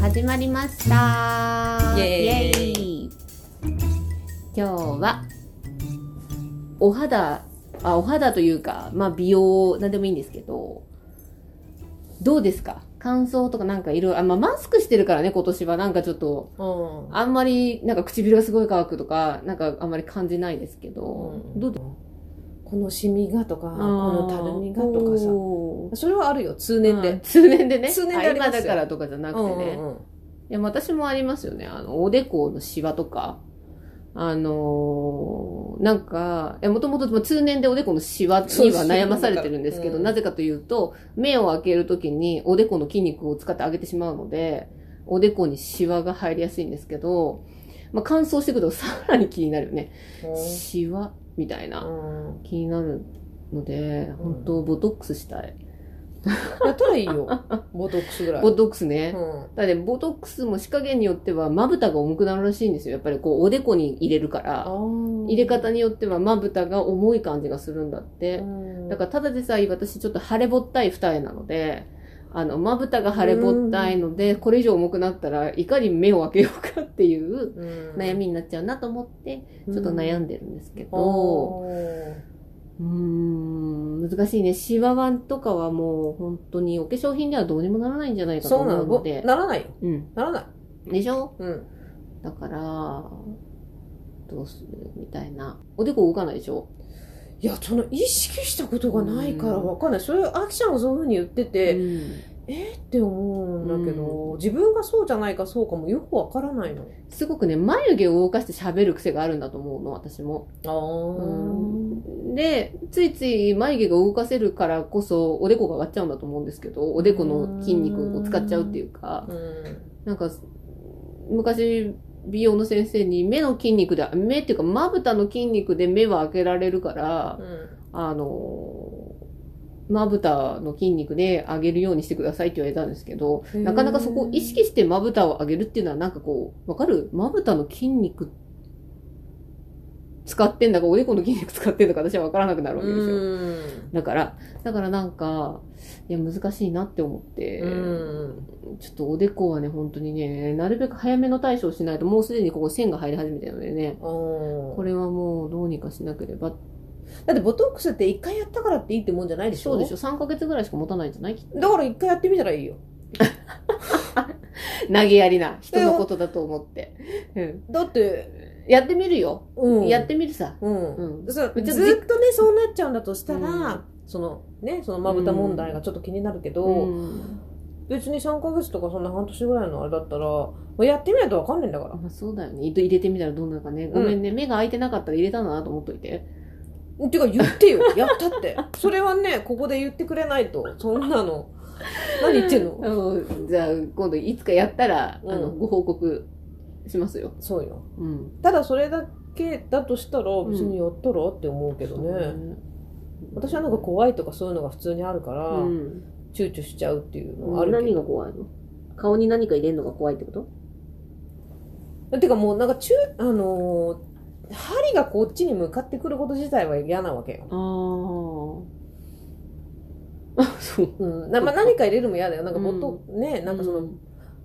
始まりました。イエーイ。イ今日はお肌あお肌というかまあ美容なんでもいいんですけどどうですか？乾燥とかなんかいろいろあ、まあ、マスクしてるからね今年は。なんかちょっとうん。あんまりなんか唇がすごい乾くとかなんかあんまり感じないですけど、うん。どうこのシミがとか、このたるみがとかさ。さそれはあるよ、通年で。通年でね。通年でありますよ。今だからとかじゃなくてね、うんうんいや、私もありますよね。あの、おでこのシワとか。あのーなんか、もともと通年でおでこのシワには悩まされてるんですけど、うん。なぜかというと、目を開けるときにおでこの筋肉を使って上げてしまうので、おでこにシワが入りやすいんですけど、まあ、乾燥してくると さらに気になるよね。シワみたいな。うん。気になるので、本当ボトックスしたい。やったらいいよ。ボトックスぐらい。ボトックスね。うんだってボトックスも仕加減によってはまぶたが重くなるらしいんですよ。やっぱりこうおでこに入れるから。入れ方によってはまぶたが重い感じがするんだって。だからただでさえ私ちょっと腫れぼったい二重なので、あの、まぶたが腫れぼったいので、これ以上重くなったらいかに目を開けようかっていう悩みになっちゃうなと思って、ちょっと悩んでるんですけど、うーん、難しいね。シワワンとかはもう本当にお化粧品ではどうにもならないんじゃないかとそうなの。思うので。ならないよ。うん。ならない。でしょ？うん。だから、どうするみたいな。おでこ動かないでしょ？いや、その意識したことがないからわかんない。それ、アキちゃんがそういうふうに言ってて、うんえって思うんだけど、自分がそうじゃないかそうかもよくわからないの。すごくね、眉毛を動かして喋る癖があるんだと思うの、私も。あうんで、ついつい眉毛が動かせるからこそ、おでこが上がっちゃうんだと思うんですけど、おでこの筋肉を使っちゃうっていうか、うん。なんか、昔、美容の先生に目の筋肉で、目っていうかまぶたの筋肉で目は開けられるから、あの、まぶたの筋肉で上げるようにしてくださいって言われたんですけど、うん。なかなかそこを意識してまぶたを上げるっていうのはなんかこう、わかる？まぶたの筋肉使ってんだか、おでこの筋肉使ってんだか私はわからなくなるわけですよ。うん。だから、だからなんか、いや難しいなって思って、うん。ちょっとおでこはね、本当にね、なるべく早めの対処をしないと、もうすでにここ線が入り始めてるのでね、ここれはもうどうにかしなければ。だってボトックスって一回やったからっていいってもんじゃないでしょ？そうでしょ ?3 ヶ月ぐらいしか持たないんじゃない？きっとだから一回やってみたらいいよ。投げやりな人のことだと思って。うん。だって、やってみるよ。うん。やってみるさ。うん。うんずっとね、そうなっちゃうんだとしたら、うんそのね、そのまぶた問題がちょっと気になるけど、うん別に3ヶ月とかそんな半年ぐらいのあれだったら、もうやってみないとわかんないんだから。まあ、そうだよね。入れてみたらどうなるかね。ごめんね。目が開いてなかったら入れたんだなと思っといて。てか言ってよ、やったって。それはね、ここで言ってくれないと、そんなの。何言ってんの？うんじゃあ、今度いつかやったら、うんあの、ご報告しますよ。そうよ。うん。ただそれだけだとしたら、別にやったらって思うけどね。私はなんか怖いとかそういうのが普通にあるから、うん。躊躇しちゃうっていうのがあるけ何が怖いの？顔に何か入れるのが怖いってこと？ど。てかもうなんか中、あのー針がこっちに向かってくること自体は嫌なわけよ。ああ。あ、そう。うん。なまあ、何か入れるのも嫌だよ。なんかボト、ね、なんかその、うん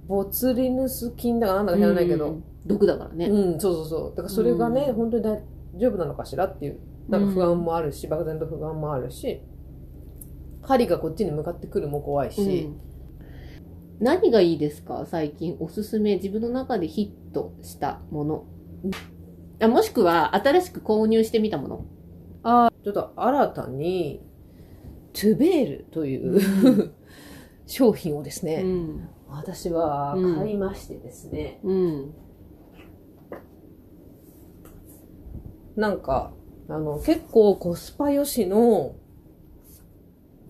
ボツリヌス菌だかなんだか知らないけど、うん。毒だからね。うん、そうそうそう。だからそれがね、うん。本当に大丈夫なのかしらっていう、なんか不安もあるし、漠然と不安もあるし、針がこっちに向かってくるも怖いし、うん。何がいいですか？最近。おすすめ。自分の中でヒットしたもの。あもしくは新しく購入してみたもの。ちょっと新たに、トゥベールという、う 商品をですね、ん。私は買いましてですね、うん。なんか、あの、結構コスパ良しの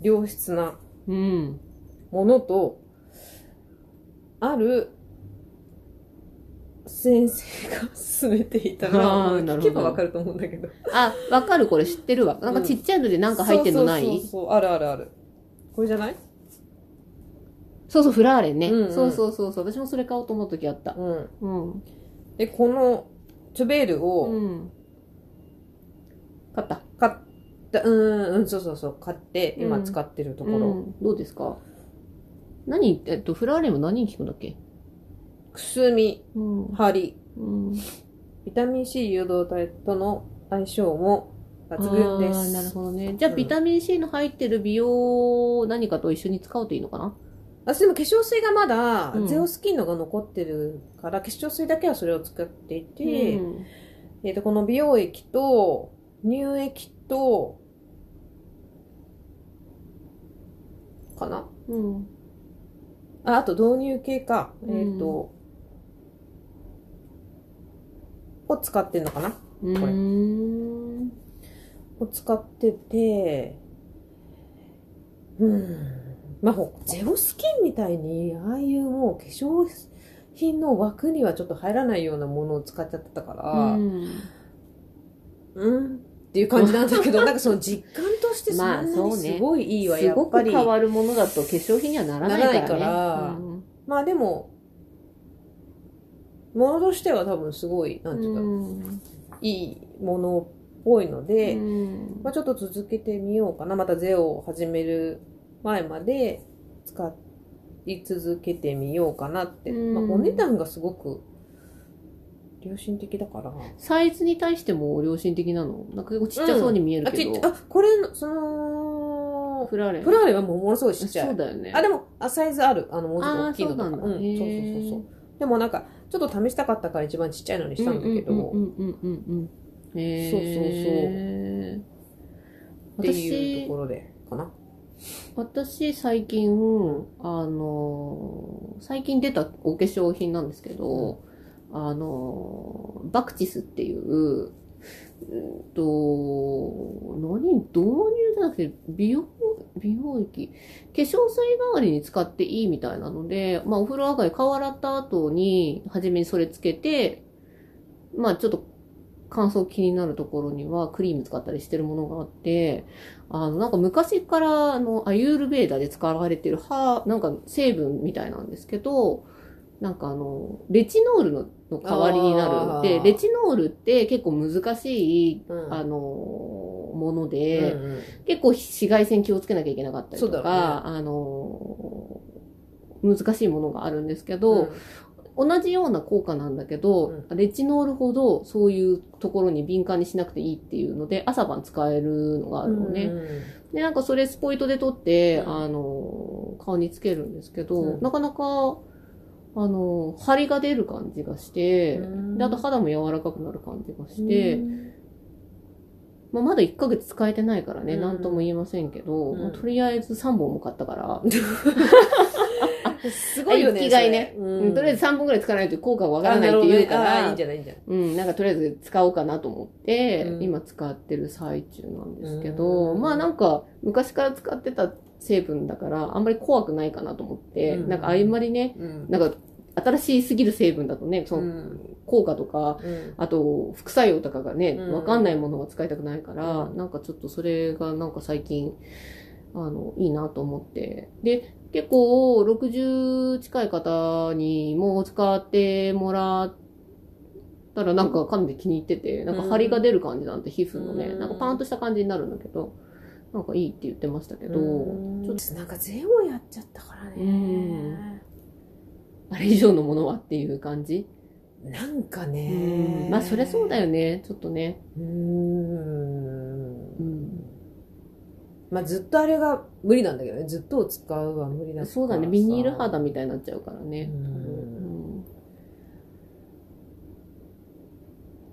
良質なうん。ものと、ある先生が勧めていたら、聞けばわかると思うんだけど。あ、わかるこれ知ってるわ。なんかちっちゃいのでなんか入ってんのない？そうそうそうそう、あるあるある。これじゃない？そうそう、フラーレンね。うんうんそうそうそうそう。私もそれ買おうと思う時あった。うん。うん。で、このトゥベールをうん。買った。買った、うん、うん、そうそうそう、買って今使ってるところ。うんどうですか？何、えっと、フラーレンは何に効くんだっけ？くすみ、うん。張り、うん。ビタミン C 誘導体との相性も抜群であーなるす。ほどね。じゃあ、うんビタミン C の入ってる美容何かと一緒に使うといいのかな？私でも化粧水がまだうんゼオスキンのが残ってるから、化粧水だけはそれを使っていて、うんえっ、と、この美容液と乳液と、かな？うん。あ、あと導入系か。うんえっ、と、を使ってんのかな？うーん。を使ってて、うん。まあ、ほゼオスキンみたいに、ああいうもう化粧品の枠にはちょっと入らないようなものを使っちゃってたから、うんうんっていう感じなんだけど、なんかその実感としてそんすごいいいわ、やっぱり。く変わるものだと化粧品にはならないからね。ならないからうんまあでも、ものとしては多分すごい、なんていうんだろう、うんいいものっぽいので、うんまあちょっと続けてみようかな。またゼオを始める前まで使い続けてみようかなって。うんまあお値段がすごく良心的だから。サイズに対しても良心的なの？なんか結構ちっちゃそうに見えるあ、けど。ちっちゃ、あ、これの、その、フラーレン。フラーレはもうものすごいちっちゃい。そうだよね。あ、でも、あ、サイズある。あの、もうちょっと大きいのとか。そうなんだうん、そうそうそうそう。でもなんか、ちょっと試したかったから一番ちっちゃいのにしたんだけど、うんうんうんうっていうところで、かな。私、最近、あの、最近出たお化粧品なんですけど、あの、バクチスっていう、うんと、何？導入じゃなくて、美容、美容液？化粧水代わりに使っていいみたいなので、まあ、お風呂上がり顔洗った後に、初めにそれつけて、まあ、ちょっと乾燥気になるところにはクリーム使ったりしてるものがあって、あの、なんか昔から、あの、アユールベーダで使われてる歯、なんか成分みたいなんですけど、なんかあの、レチノールのの代わりになる。で、レチノールって結構難しい、うん。あの、ものうんで、うん。結構紫外線気をつけなきゃいけなかったりとか、あの、難しいものがあるんですけど、同じような効果なんだけど、レチノールほどそういうところに敏感にしなくていいっていうので、朝晩使えるのがあるのね。で、なんかそれスポイトで取って、うん。あの、顔につけるんですけど、うん。なかなか、あの、張りが出る感じがして、うん。で、あと肌も柔らかくなる感じがして、まあ、まだ1ヶ月使えてないからね、うん。なんとも言えませんけど、とりあえず3本も買ったから、すごいよね。生きがいね。うん。とりあえず3本ぐらい使わないと効果がわからないって言うかあなるほどねあーいいらんじ、ゃないいいんじゃない。うん、なんかとりあえず使おうかなと思って、うん。今使ってる最中なんですけど、うん。まあなんか昔から使ってた成分だから、あんまり怖くないかなと思って、うん。なんかあんまりね、うん。なんか新しすぎる成分だとね、そのうん。効果とか、うん。あと副作用とかがね、うん。わかんないものは使いたくないから、うん。なんかちょっとそれがなんか最近、あの、いいなと思って。で、結構60近い方にも使ってもらったらなんかかなり気に入ってて、なんか張りが出る感じなんて皮膚のね、うん。なんかパーンとした感じになるんだけど、なんかいいって言ってましたけど、うん。ちょっとなんかゼオやっちゃったからうねあれ以上のものはっていう感じ？なんかうん。ね。まあそりゃそうだよね、ちょっとね。うんまあずっとあれが無理なんだけどね。ずっとを使うは無理だそうだね、ビニール肌みたいになっちゃうからね。うんうん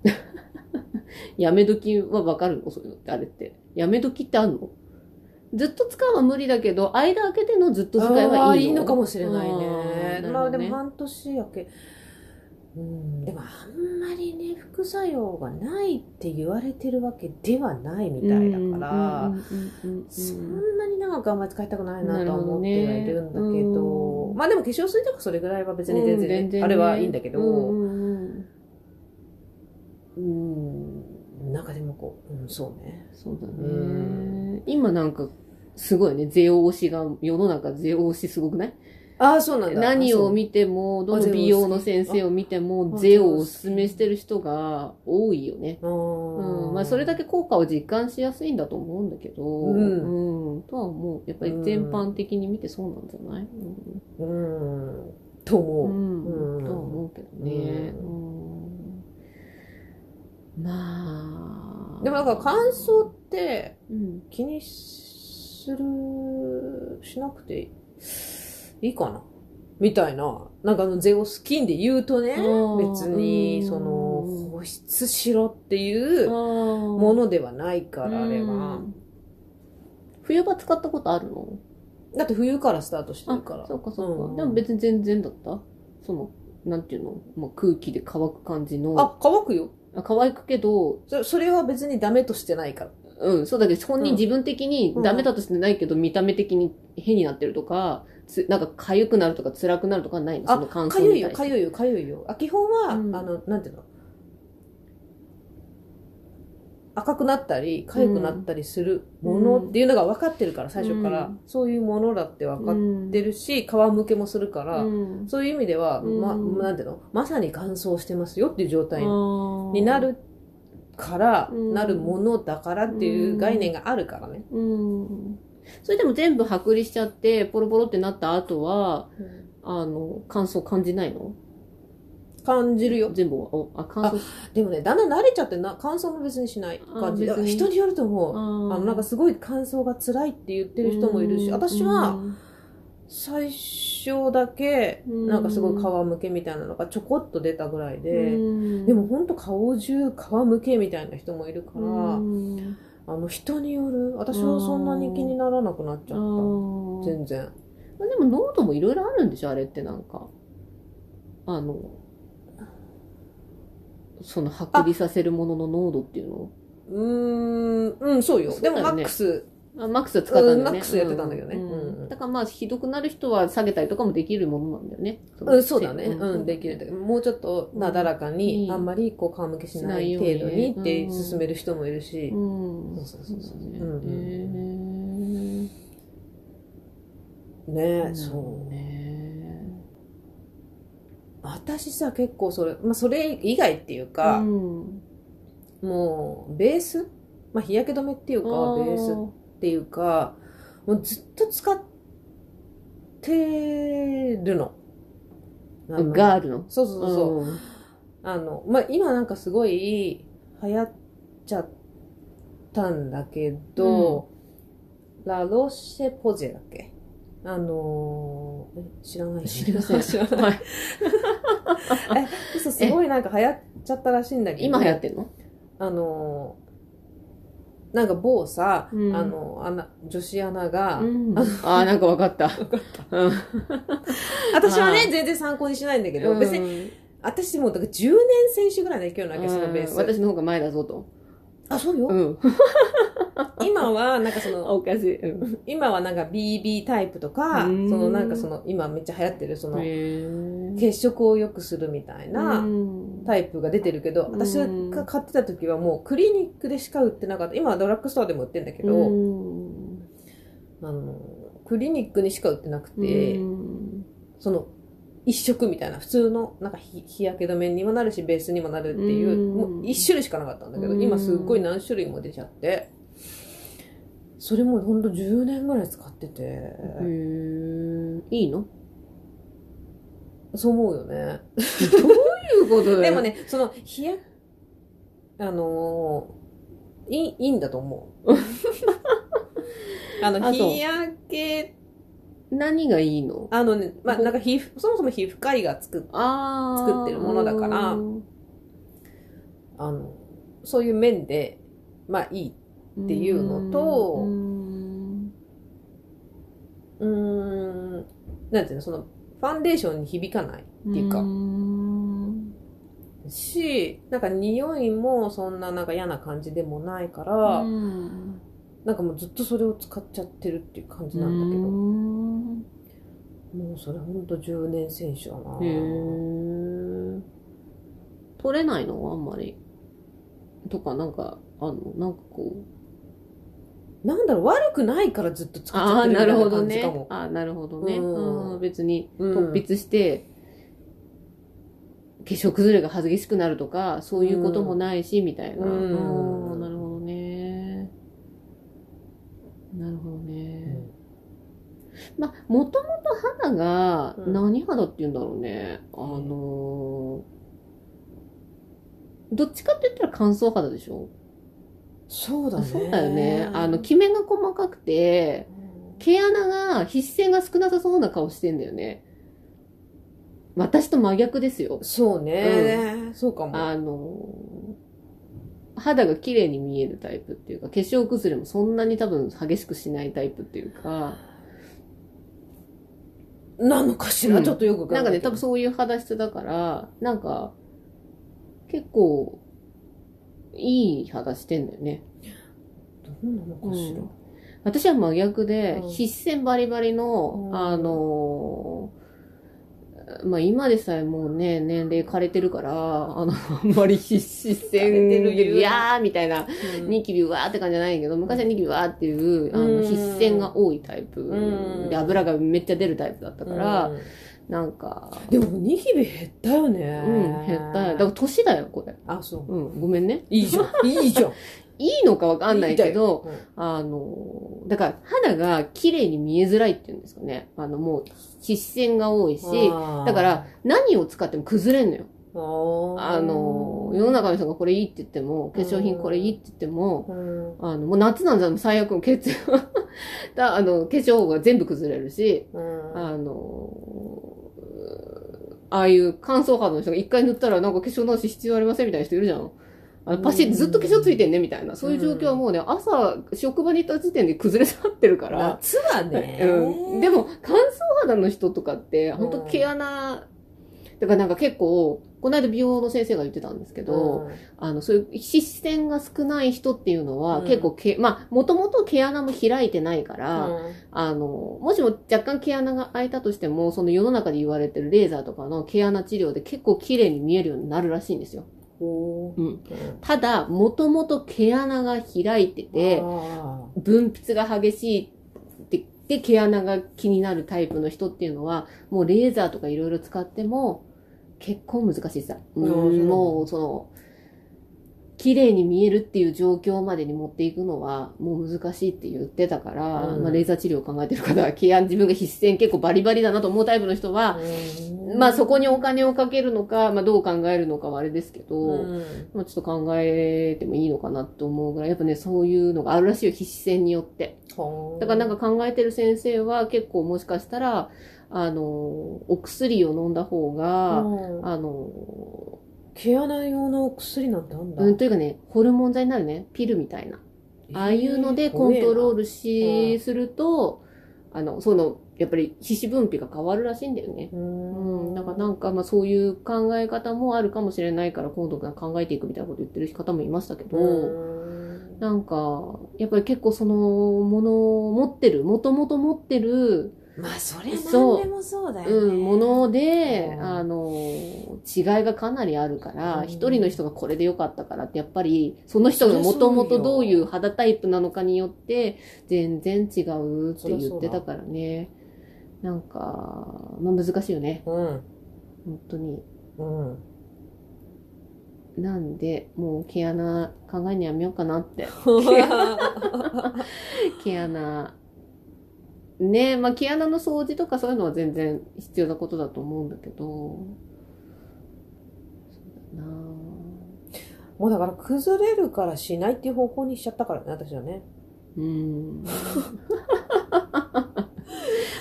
やめ時はわかるの？そういうのって、あれって。やめ時ってあんの？ずっと使うは無理だけど、間開けてのずっと使えばいいの？いいのかもしれないね。なるまあでも半年やけ。うん、でもあんまりね、副作用がないって言われてるわけではないみたいだから、そんなに長くあんまり使いたくないなとは思ってなはいるんだけど。ねど、うんまあでも化粧水とかそれぐらいは別に全然,、うん全然ねあれはいいんだけど、うん。なんかでもこう、うん、そうね。そうだね。う。今なんか、すごいね、ゼオ推しが、世の中ゼオ推しすごくない？あああ、そうなんだ。何を見見ても、どの美容の先生を見ても、あゼをおすすめしてる人が多いよね。ううん。まあ、それだけ効果を実感しやすいんだと思うんだけど、うんうん。とは思う。やっぱり全般的に見てそうなんじゃない？うん。とう思う。ん。うんとは思うけどね。ううん。まあ。でもなんか乾燥ってうん。気にする、しなくていいかな？みたいな。なんかあのゼオスキンで言うとね、別にその保湿しろっていうもものではないから、あれは。冬場使ったことあるの？だって冬からスタートしてあるから。そうかそうか、うん。でも別に全然だった？そのなんていうの、まあ、空気で乾く感じの。あ、乾くよ。あ乾くけどそそれは別にダメとしてないから。うん。そうだけど本人うん。自分的にうん。ダメだとしてないけど、見た目的に変になってるとかつなんか痒くなるとか辛くなるとかないの？その乾かゆいよ、燥に対して。かゆいよ、かゆいよ。あ基本は、うん。あの、なんていうの？赤くなったり、かゆくなったりするものっていうのが分かってるから、最初から。うん。そういうものだって分かってるし、皮むけもするから、うん。そういう意味では、うん。ま、なんていうの？まさに乾燥してますよっていう状態あにーなるから、うん。なるものだからっていう概念があるからね。うんそれでも全部剥離しちゃってポロポロってなった後はあの乾燥感じないの？感じるよ。全部？はおあ乾燥？でもね、だんだん慣れちゃってな、乾燥も別にしない感じ。人によると思う。ああの、なんかすごい乾燥が辛いって言ってる人もいるし、私は最初だけ、うん。なんかすごい皮むけみたいなのがちょこっと出たぐらいで、ででもほんと顔中皮むけみたいな人もいるから、うんあの人による、私はそんなに気にならなくなっちゃあった。ー全然。まあでも濃度もいろいろあるんでしょあれってなんかあのその剥離させるものの濃度っていうのうーん、うん、そうよ。そうだよねでもマックス、あマックスは使ったんだよね、うんマックスやってたんだけどね。うんうん。だからまあひどくなる人は下げたりとかもできるものなんだよね。うん、そうだね。うん、できるんだけど、もうちょっとなだらかに、うん。あんまりこう皮むけしない程度にってうん勧める人もいるし、うん。そうそうそうそう。ねうんねーそう。ね私さ、結構それ、まあそれ以外っていうか、うん。もう、ベース？まあ日焼け止めっていうか、ベースっていうか、もうずっと使ってるの。あのがあるの？そうそうそうそう。うんあの、まあ、今なんかすごい流行っちゃったんだけど、ラロシェポジェだっけ？あのーえ知らない知りません 知らない。は いえ、嘘すごいなんか流行っちゃったらしいんだけど。今流行ってんの？あのーなんか某さ、うんあの、アナ、女子アナが、うんああ、なんかわかった。うん私はね全然参考にしないんだけど、別に、に、私もうだから10年選手ぐらいの勢いなわけ、そのベース。私の方が前だぞと。あ、そうよ。うん。今は、なんかその、おかしい。うん。今はなんか BB タイプとか、うん。そのなんかその、今めっちゃ流行ってるその、血色を良くするみたいなうん。タイプが出てるけど、うん。私が買ってた時はもうクリニックでしか売ってなかった。今はドラッグストアでも売ってるんだけど、うん。あの、クリニックにしか売ってなくて、うん。その、一色みたいな、普通の、なんか日日焼け止めにもなるし、ベースにもなるっていう、うん。もう一種類しかなかったんだけど、うん。今すっごい何種類も出ちゃって、それもほんと10年ぐらい使ってて、へー。いいの？そう思うよね。いうことだよ。でも、ね、その、日焼あのーいい、いいんだと思う。あの、日焼け、何がいいの？あのね、まあ、なんか皮膚、そもそも皮膚科医が作作ってるものだからあの、そういう面で、まあいい。っていうのとうんうん、なんていうの、その、ファンデーションに響かないっていうか、んし、なんか匂いもそんななんか嫌な感じでもないから、うんなんかもうずっとそれを使っちゃってるっていう感じなんだけど、もうそれほんと10年選手だな。取れないのあんまり？とかなんかあの？なんかこうなんだろう、悪くないからずっと使っちゃああ、ってるみたなないるほどね感じかも。。ああ、なるほどね。うんうん別に、うん突筆して、化粧崩れが激しくなるとか、そういうこともないし、みたいな。うんうんなるほどね。なるほどね。まあ、もともと肌が、うん何肌って言うんだろうね。あのーどっちかって言ったら乾燥肌でしょ？そうだね。そうだよね。あの、キメが細かくて、毛穴が、皮脂腺が少なさそうな顔してんだよね。私と真逆ですよ。そうね、そうかも。あの、肌が綺麗に見えるタイプっていうか、化粧崩れもそんなに多分激しくしないタイプっていうか、なのかしら、うんちょっとよくわなんかね、多分そういう肌質だから、なんか、結構、いい肌してんだよね。どうなのかしら。うん。私は真逆で、うん。皮脂腺バリバリの、うん。あのーまあ今でさえもうね、年齢枯れてるから、あの、あんまり皮脂腺枯れてるいやーみたいな、うん。ニキビうわーって感じじゃないけど、昔はニキビわーっていう、あの、うん皮脂腺が多いタイプ。うん。で、油がめっちゃ出るタイプだったから、うんなんか、でもニキビ減ったよね。うん、減ったよ。だから年だよ、これ。あ、そう。うん、ごめんね。いいじゃん。いいじゃん。いいのかわかんないけど、うんあの、だから肌が綺麗に見えづらいっていうんですかね。あの、もう、皮脂腺が多いし、だから、何を使っても崩れんのよ。ああの、世の中の人がこれいいって言っても、化粧品これいいって言っても、うんあの、もう夏なんじゃ最悪の血 だあの、化粧が全部崩れるし、うんあの、ああいう乾燥肌の人が一回塗ったらなんか化粧直し必要ありませんみたいな人いるじゃん。あのパシッずっと化粧ついてんねみたいな。そういう状況はもうね、朝、職場に行った時点で崩れ去ってるから。夏はね。うん。でも、乾燥肌の人とかって、本当毛穴、だからなんか結構、この間美容の先生が言ってたんですけど、あの、そういう皮脂腺が少ない人っていうのは、うん。結構毛、まあ、もともと毛穴も開いてないかうら、ん。あの、もしも若干毛穴が開いたとしても、その世の中で言われてるレーザーとかの毛穴治療で結構綺麗に見えるようになるらしいんですよ。ほううん。ただ、もともと毛穴が開いてて、あ分泌が激しいってで毛穴が気になるタイプの人っていうのは、もうレーザーとかいろいろ使っても、結構難しいさ。もう、その、綺麗に見えるっていう状況までに持っていくのは、もう難しいって言ってたから、うん。まあ、レーザー治療を考えてる方は、毛穴、自分が必須結構バリバリだなと思うタイプの人は、うん。まあそこにお金をかけるのか、まあどう考えるのかはあれですけど、うん。まあちょっと考えてもいいのかなと思うぐらい、やっぱね、そういうのがあるらしいよ、必死戦によって。だからなんか考えてる先生は結構もしかしたら、あの、お薬を飲んだ方が、うんあの、毛穴用の薬なんてあんだ。うん、というかね、ホルモン剤になるね、ピルみたいな。ああいうのでコントロールし、すると、あの、その、やっぱり皮脂分泌が変わるらしいんだよね。ううん、ん。だからなんかまあそういう考え方もあるかもしれないから今度から考えていくみたいなこと言ってる方もいましたけど、うんなんか、やっぱり結構そのものを持ってる、もともと持ってる、まあ、そりゃそう何でもそうだよね。うん、もので、うんあの、違いがかなりあるから、うん一、人の人がこれでよかったからって、やっぱり、その人がもともとどういう肌タイプなのかによって、全然違うって言ってたからね。なんか、まあ難しいよね。うん。本当に。うん。なんで、もう毛穴考えるのやめようかなって。毛穴。ねまあ毛穴の掃除とかそういうのは全然必要なことだと思うんだけど。そうだなもうだから崩れるからしないっていう方向にしちゃったからね、私はね。うん。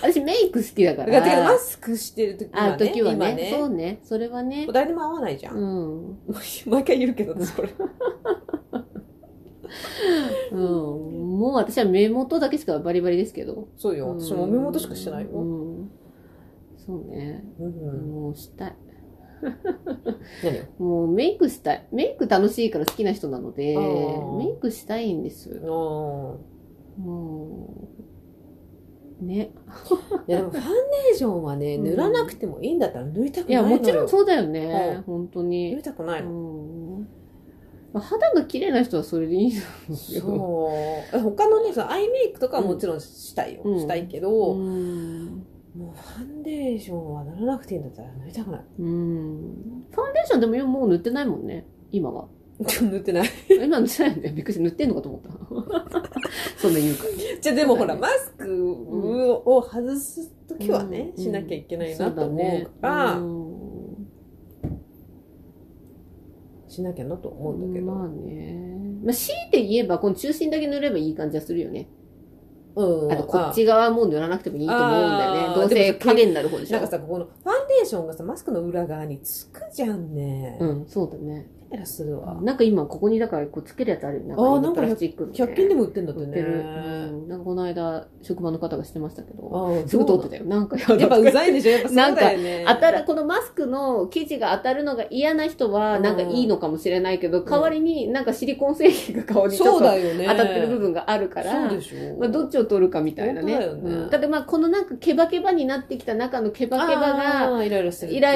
私メイク好きだかだから、だけどマら。スクしてる時あ、はね。時はね今ね。そうね。それはね。誰にも合わないじゃん。うん。毎回言うけど、私これ。うん。もう私は目元だけしかバリバリですけど。そうよ。私も目元しかしてないよ。うん。そうね。うん。もうしたい。何よ？もうメイクしたい。メイク楽しいから好きな人なので、メイクしたいんです。あもう、ね。いやでもファンデーションはね、うん塗らなくてもいいんだったら塗りたくいや、ないのよ。もちろんそうだよね。うん本当塗にり。たくないの。肌が綺麗な人はそれでいいんですよ。そう。他のね、そのアイメイクとかはもちろんしたいよ。うんしたいけど、うん。もうファンデーションは塗らなくていいんだったら塗りたくない。うん。ファンデーションでももう塗ってないもんね。今は。塗ってない。今塗ってないよね。びっくりして塗ってんのかと思った。そんな言うから。じゃあでもほら、マスクを外すときはね、うんしなきゃいけないそなと思うから、うんしなきゃなと思うんだけど。まあね。まあ、強いて言えば、この中心だけ塗ればいい感じはするよね。うん。あと、こっち側も塗らなくてもいいと思うんだよね。どうせ影になる方でしょ。なんかさ、ここのファンデーションがさ、マスクの裏側につくじゃんね。うん、そうだね。イラするわ。なんか今、ここにだから、こうつけるやつあるよね。あーなんかプラスチックのね100均でも売ってんだってね。売ってる。うん。なんかこの間、職場の方がしてましたけど、ああすぐ通ってたよ。なんかやっぱうざいんでしょやっぱそうだよね。当たる、このマスクの生地が当たるのが嫌な人は、なんかいいのかもしれないけど、代わりになんかシリコン製品が顔にちょそうっとだよね。当たってる部分があるから、そうでしょ。まあ、どっちを取るかみたいなね。だよねうんただまあ、このなんかケバケバになってきた中のケバケバが。イラ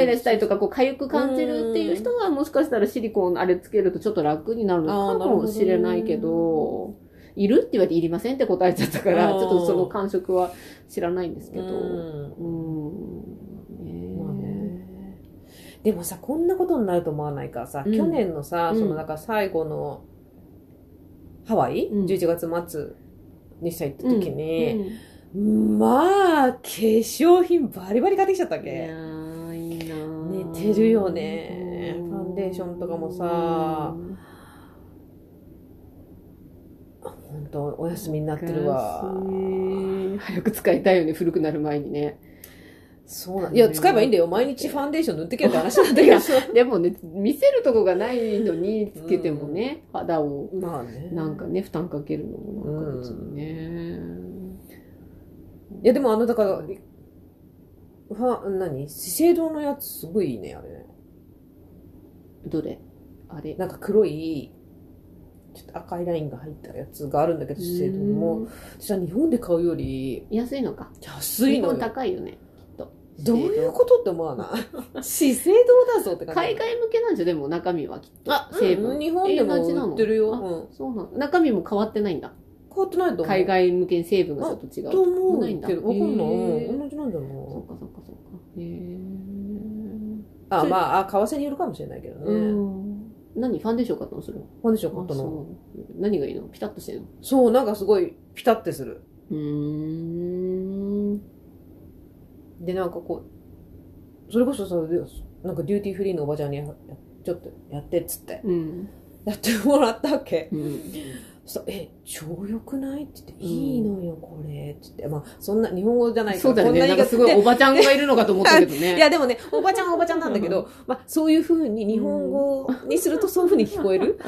イラしたりとか、こう、痒く感じるっていう人は、もしかしたらシリコンあれつけるとちょっと楽になるのかもしれないけど、いるって言われていりませんって答えちゃったから、ちょっとその感触は知らないんですけど。うん。ね。ね。でもさ、こんなことになると思わないか。らさ、うん。去年のさ、うん。そのなんか最後のハワイ、うん ?11 月末にさ行った時うに、ん。まあ、化粧品バリバリ買ってきちゃったわいやいいなー。寝てるよねデーションとかもさ本当お休みになってるわ。昔早く使いたいよね、古くなる前にね。そうなんいや、使えばいいんだよ。毎日ファンデーション塗ってけよって話なんだけど。でもね、見せるとこがないのにつけてもね、肌をまあね。なんかね、負担かけるのもなんか別にね。いや、でもあの、だから、ファ何？資生堂のやつすごいいいね、あれね。どれ？あれ。なんか黒い、ちょっと赤いラインが入ったやつがあるんだけど、資生堂にも。私は日本で買うより安いのか。日本安いのよ。高いよね、きっと。どういうことって思わない？資生堂だぞって感じ。海外向けなんじゃでも中身はきっと。あ、成分うん日本でも売ってるよ。あうんそうなの。中身も変わってないんだ。変わってないと思う。海外向けに成分がちょっと違う。と思ないんだ。うけど、わかんない。同じなんだろそうかそうかそうか。へーあ、まあ、あ、為替によるかもしれないけどね。うん。何？ファンデーション買ったの？それは。ファンデーション買ったの。何がいいの？ピタッとしてるの？そう、なんかすごいピタってする。うーん。で、なんかこう、それこそさ、でなんかデューティーフリーのおばちゃんにちょっとやってっつって、うん。やってもらったわけ。うん。そえ、超良くないって言って、いいのよ、これ。って言って、まあ、そんな、日本語じゃないから、そうだなすごいおばちゃんがいるのかと思ったけどね。いや、でもね、おばちゃんはおばちゃんなんだけど、まあ、そういう風に日本語にするとそういう風に聞こえる？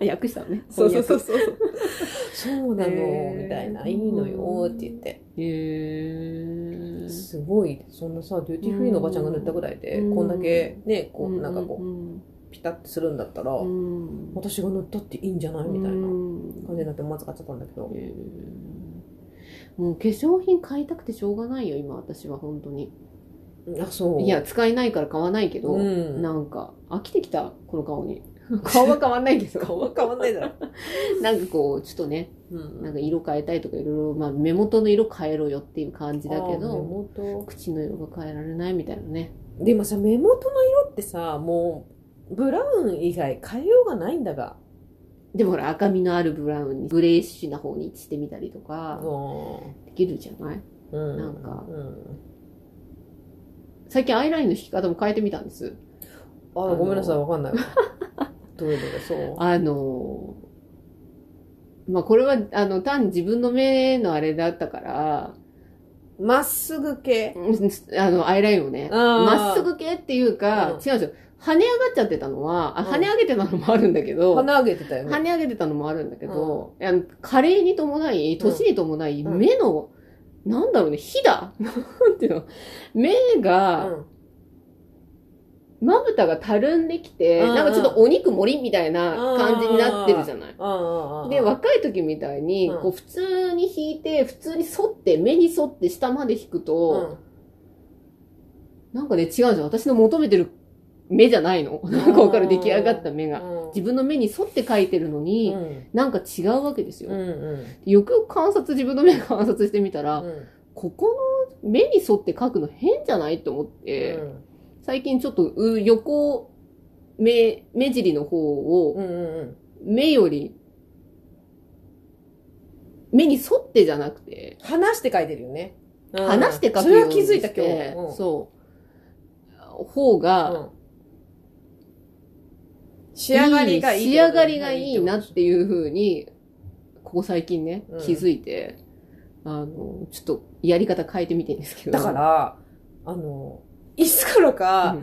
訳したのね。そうそうそう翻そう。そうなの、みたいな。いいのよ、って言って。訳。へーすごい、そんなさ、デューティーフリーのおばちゃんが塗ったぐらいで、うんこんだけね、こう、なんかこう、うんピタってするんだったら、うん私が塗ったっていいんじゃないみたいなうん感じになってまず買っちゃったんだけど。もう化粧品買いたくてしょうがないよ、今私は本当に。あ、そう。いや、使えないから買わないけど、うんなんか、飽きてきた、この顔に。顔は変わんないけど。顔は変わんないだろ。なんかこう、ちょっとね、うんなんか色変えたいとかいろいろ、まあ目元の色変えろよっていう感じだけど、元口の色が変えられないみたいなね。でもさ、目元の色ってさ、もう、ブラウン以外変えようがないんだが。でもほら、赤みのあるブラウンにグレーッシュな方にしてみたりとか、できるじゃない？うん。なんかうん。最近アイラインの引き方も変えてみたんです。あ、ごめんなさい、わかんないわ。どういうので、そう？あの、まあこれは、あの、単に自分の目のあれだったから、まっすぐ系？うんあの、アイラインをね、まっすぐ系っていうか、うん違うんですよ。跳ね上がっちゃってたのは、あ、うん。跳ね上げてたのもあるんだけど、鼻上げてたよね。跳ね上げてたのもあるんだけど、いや加齢に伴い、年に伴い、うん。目の、なんだろうね、火だ。なんていうの？目が、うん。まぶたがたるんできて、うんうん。なんかちょっとお肉盛りみたいな感じになってるじゃない？で、若い時みたいに、うん。こう普通に引いて、普通に反って、目に沿って下まで引くと、うん。なんかね、違うんですよ。私の求めてる目じゃないの？なんかわかる出来上がった目が。うん自分の目に沿って描いてるのに、うんなんか違うわけですよ。うんうんよくよく観察、自分の目観察してみたら、うんここの目に沿って描くの変じゃないって思って、最近ちょっとう横目、目尻の方をうんうんうん目より、目に沿ってじゃなくて、離して書いてるよね。うん離して描くそれはように気づいた今して日。うんそう。方が、うん仕上がりがいい。仕上がりがいいなっってていう風に、ここ最近ねうん、気づいて、あの、ちょっとやり方変えてみてるんですけど。だから、あの、いつからか、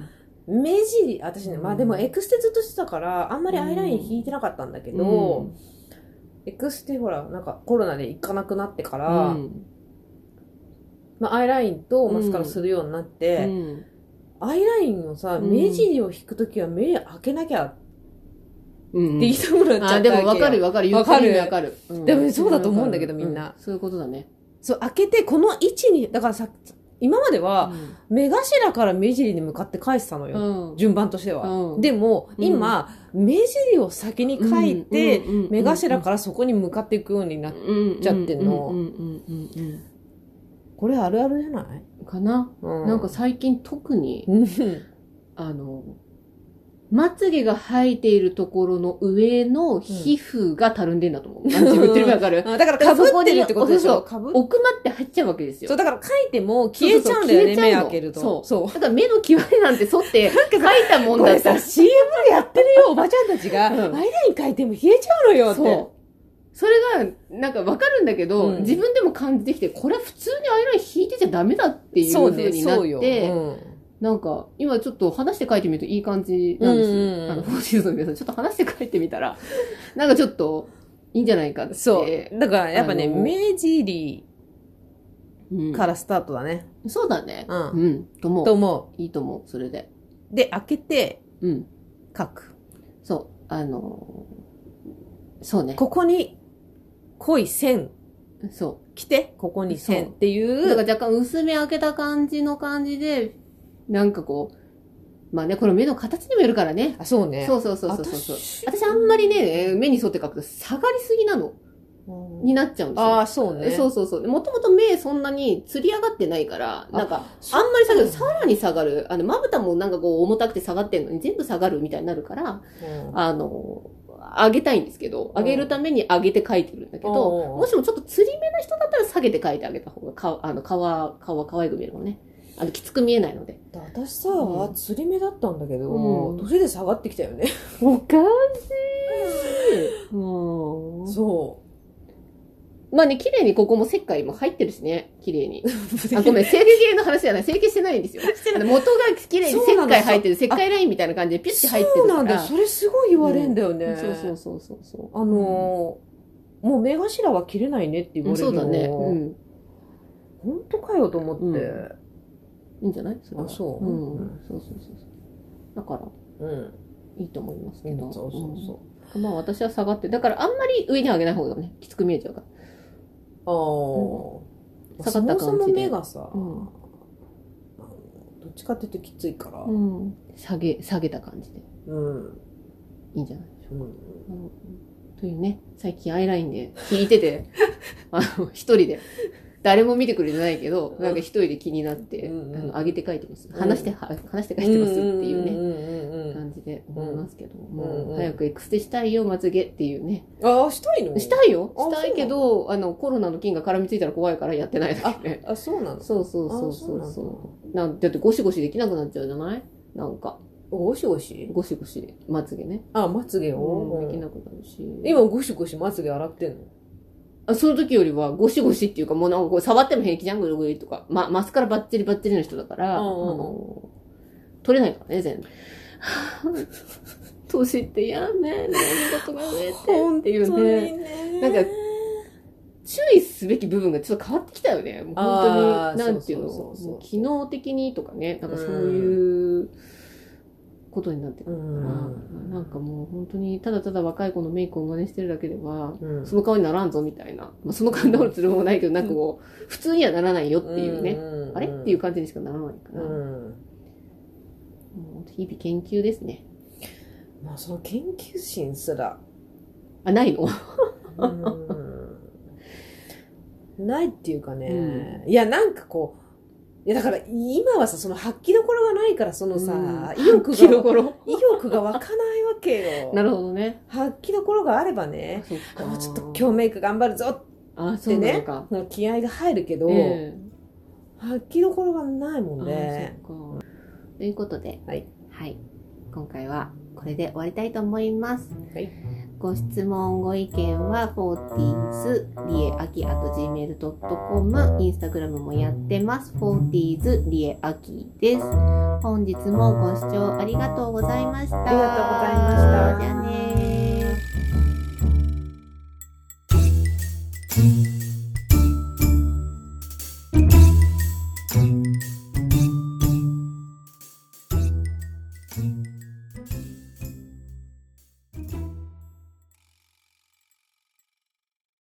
目尻、私ね、まあでもエクステずっとしてたから、あんまりアイライン引いてなかったんだけうん。ど、エクステほら、なんかコロナで行かなくなってかうら、ん。まあアイラインとマスカラするようになっうて、ん。アイラインをさ、うん。目尻を引くときは目開けなきゃうんって言いたくなっちゃったわあ、でもわかるわかる。わかる。わかる。うん。でもそうだと思うんだけどうみんな。そういうことだね。そう、開けて、この位置に、だからさ、今までは、目頭から目尻に向かって返してたのよ。うん。順番としては。うん。でも、うん。今、目尻を先に書いて、目頭からそこに向かっていくようになっちゃってんの。これあるあるじゃない、うんかな。うん。なんか最近特に、うん。あの、まつげが生えているところの上の皮膚がたるんでんだと思う。なんて言ってるかわかる？あだから被ってるってことでしそうょ被っ奥まって入っちゃうわけですよそう、。だから書いても消えちゃうんだよね、そうそうそう目開けると。そうそう。だから目の際なんて沿って書いたもんだったら。CM でやってるよ、おばちゃんたちが、うんアイライン書いても消えちゃうのよって。そう。それが、なんかわかるんだけど、うん自分でも感じてきて、これは普通にアイライン引いてちゃダメだっていうそうね、風になそうよ。って、うんなんか、今ちょっと話して書いてみるといい感じなんですよ。うんうんうんあの、フォーシーズンの皆さん、ちょっと話して書いてみたら、なんかちょっと、いいんじゃないかって。そう。だからやっぱね、あの目尻うんからスタートだね。そうだね。うんうん。と思う。と思いいと思う、それで。う。で、開けてうん。書く。そう。あのーそうね。ここに濃い線そ来て、ここに線っていう。だう。から若干薄め開けた感じの感じで、なんかこう、まあね、これ目の形にもよるからね。あ、そうね。そうそうそうそうそう。私私あんまりね、目に沿って描くと下がりすぎなのになっちゃうんですよ。ああ、そうね。そうそうそう。もともと目そんなに釣り上がってないから、なんか、あんまり下がる、さらに下がる。あの、まぶたもなんかこう重たくて下がってんのに全部下がるみたいになるから、うんあの、上げたいんですけど、上げるために上げて描いてるんだけど、うんもしもちょっと釣り目な人だったら下げて描いてあげた方が、かあの、顔、顔可愛く見えるもんね。あの、きつく見えないので。私さ、うん釣り目だったんだけど、うん年で下がってきたよね。おかしい。もう。そまあね、綺麗にここも石灰も入ってるしね、綺麗に。あ、ごめん、整形系の話じゃない。整形してないんですよ。元が綺麗に石灰入ってる、石灰ラインみたいな感じでピュッて入ってる。そうなんだよ。それすごい言われんだよね。そうそうそうそうそう。あのーもう目頭は切れないねって言われるの。そうだね。うん。本当かよと思って。うんいいんじゃない？それはあそう？うん。そうそうそうそう。だから、うん。いいと思いますけど。そうそうそうんまあ私は下がって、だからあんまり上に上げない方がね、きつく見えちゃうから。う。ああ、下がった感じでそもそも目がさ、どっちかっていうときついから。うん。下げ、下げた感じで。うん。いいんじゃない？うんうんというね、最近アイラインで聞いてて、あの、一人で、誰も見てくれてないけど、なんか一人で気になって、あの、上げて書いてます。ん話して、は話して書いてますっていうね、感じで思いますけど、んもう早くエクステしたいよ、まつげっていうね。ああ、したいの？したいよ。あしたいけど、あの、コロナの菌が絡みついたら怖いからやってないだけで。あ、そうなの？そうそうそうあそう。そう。なんだ。ってゴシゴシできなくなっちゃうじゃない？なんか、ゴシゴシ？ゴシゴシ、まつげね。あ、まつげを、うんできなくなるし。今ゴシゴシまつげ洗ってんの？あその時よりはゴシゴシっていうか、もうなんかこう触っても平気じゃん、ぐるぐるとか。ま、マスカラバッチリバッチリの人だから、うんうんうんあの、取れないからね、全部。年ってやめね、ことが増えてっていうね。ねなんか注意すべき部分がちょっと変わってきたよね。もう本当に、なんていうの、そうそうそう機能的にとかね、なんかそういうことになってくるから、うんなんかもう本当にただただ若い子のメイクを真似してるだけでは、うんその顔にならんぞみたいな。まあ、その顔になるつもりもないけど、なんかこう、普通にはならないよっていうね。あれっていう感じにしかならないから。うん。もう日々研究ですね。まあその研究心すら。あ、ないの？ないっていうかね、うん、いやなんかこう、いやだから今はさ、その発揮どころがないから、そのさ、うん、意欲が、意欲が湧かないわけよ。なるほどね。発揮どころがあればね、もうちょっと今日メイク頑張るぞってね、気合が入るけど、えー、発揮どころがないもんね。ということで、はい。はい。今回はこれで終わりたいと思います。はい。ご質問、ご意見は 40s リエアキ at gmail.com インスタグラムもやってます。40s リエアキです。本日もご視聴ありがとうございました。ありがとうございました。じゃあね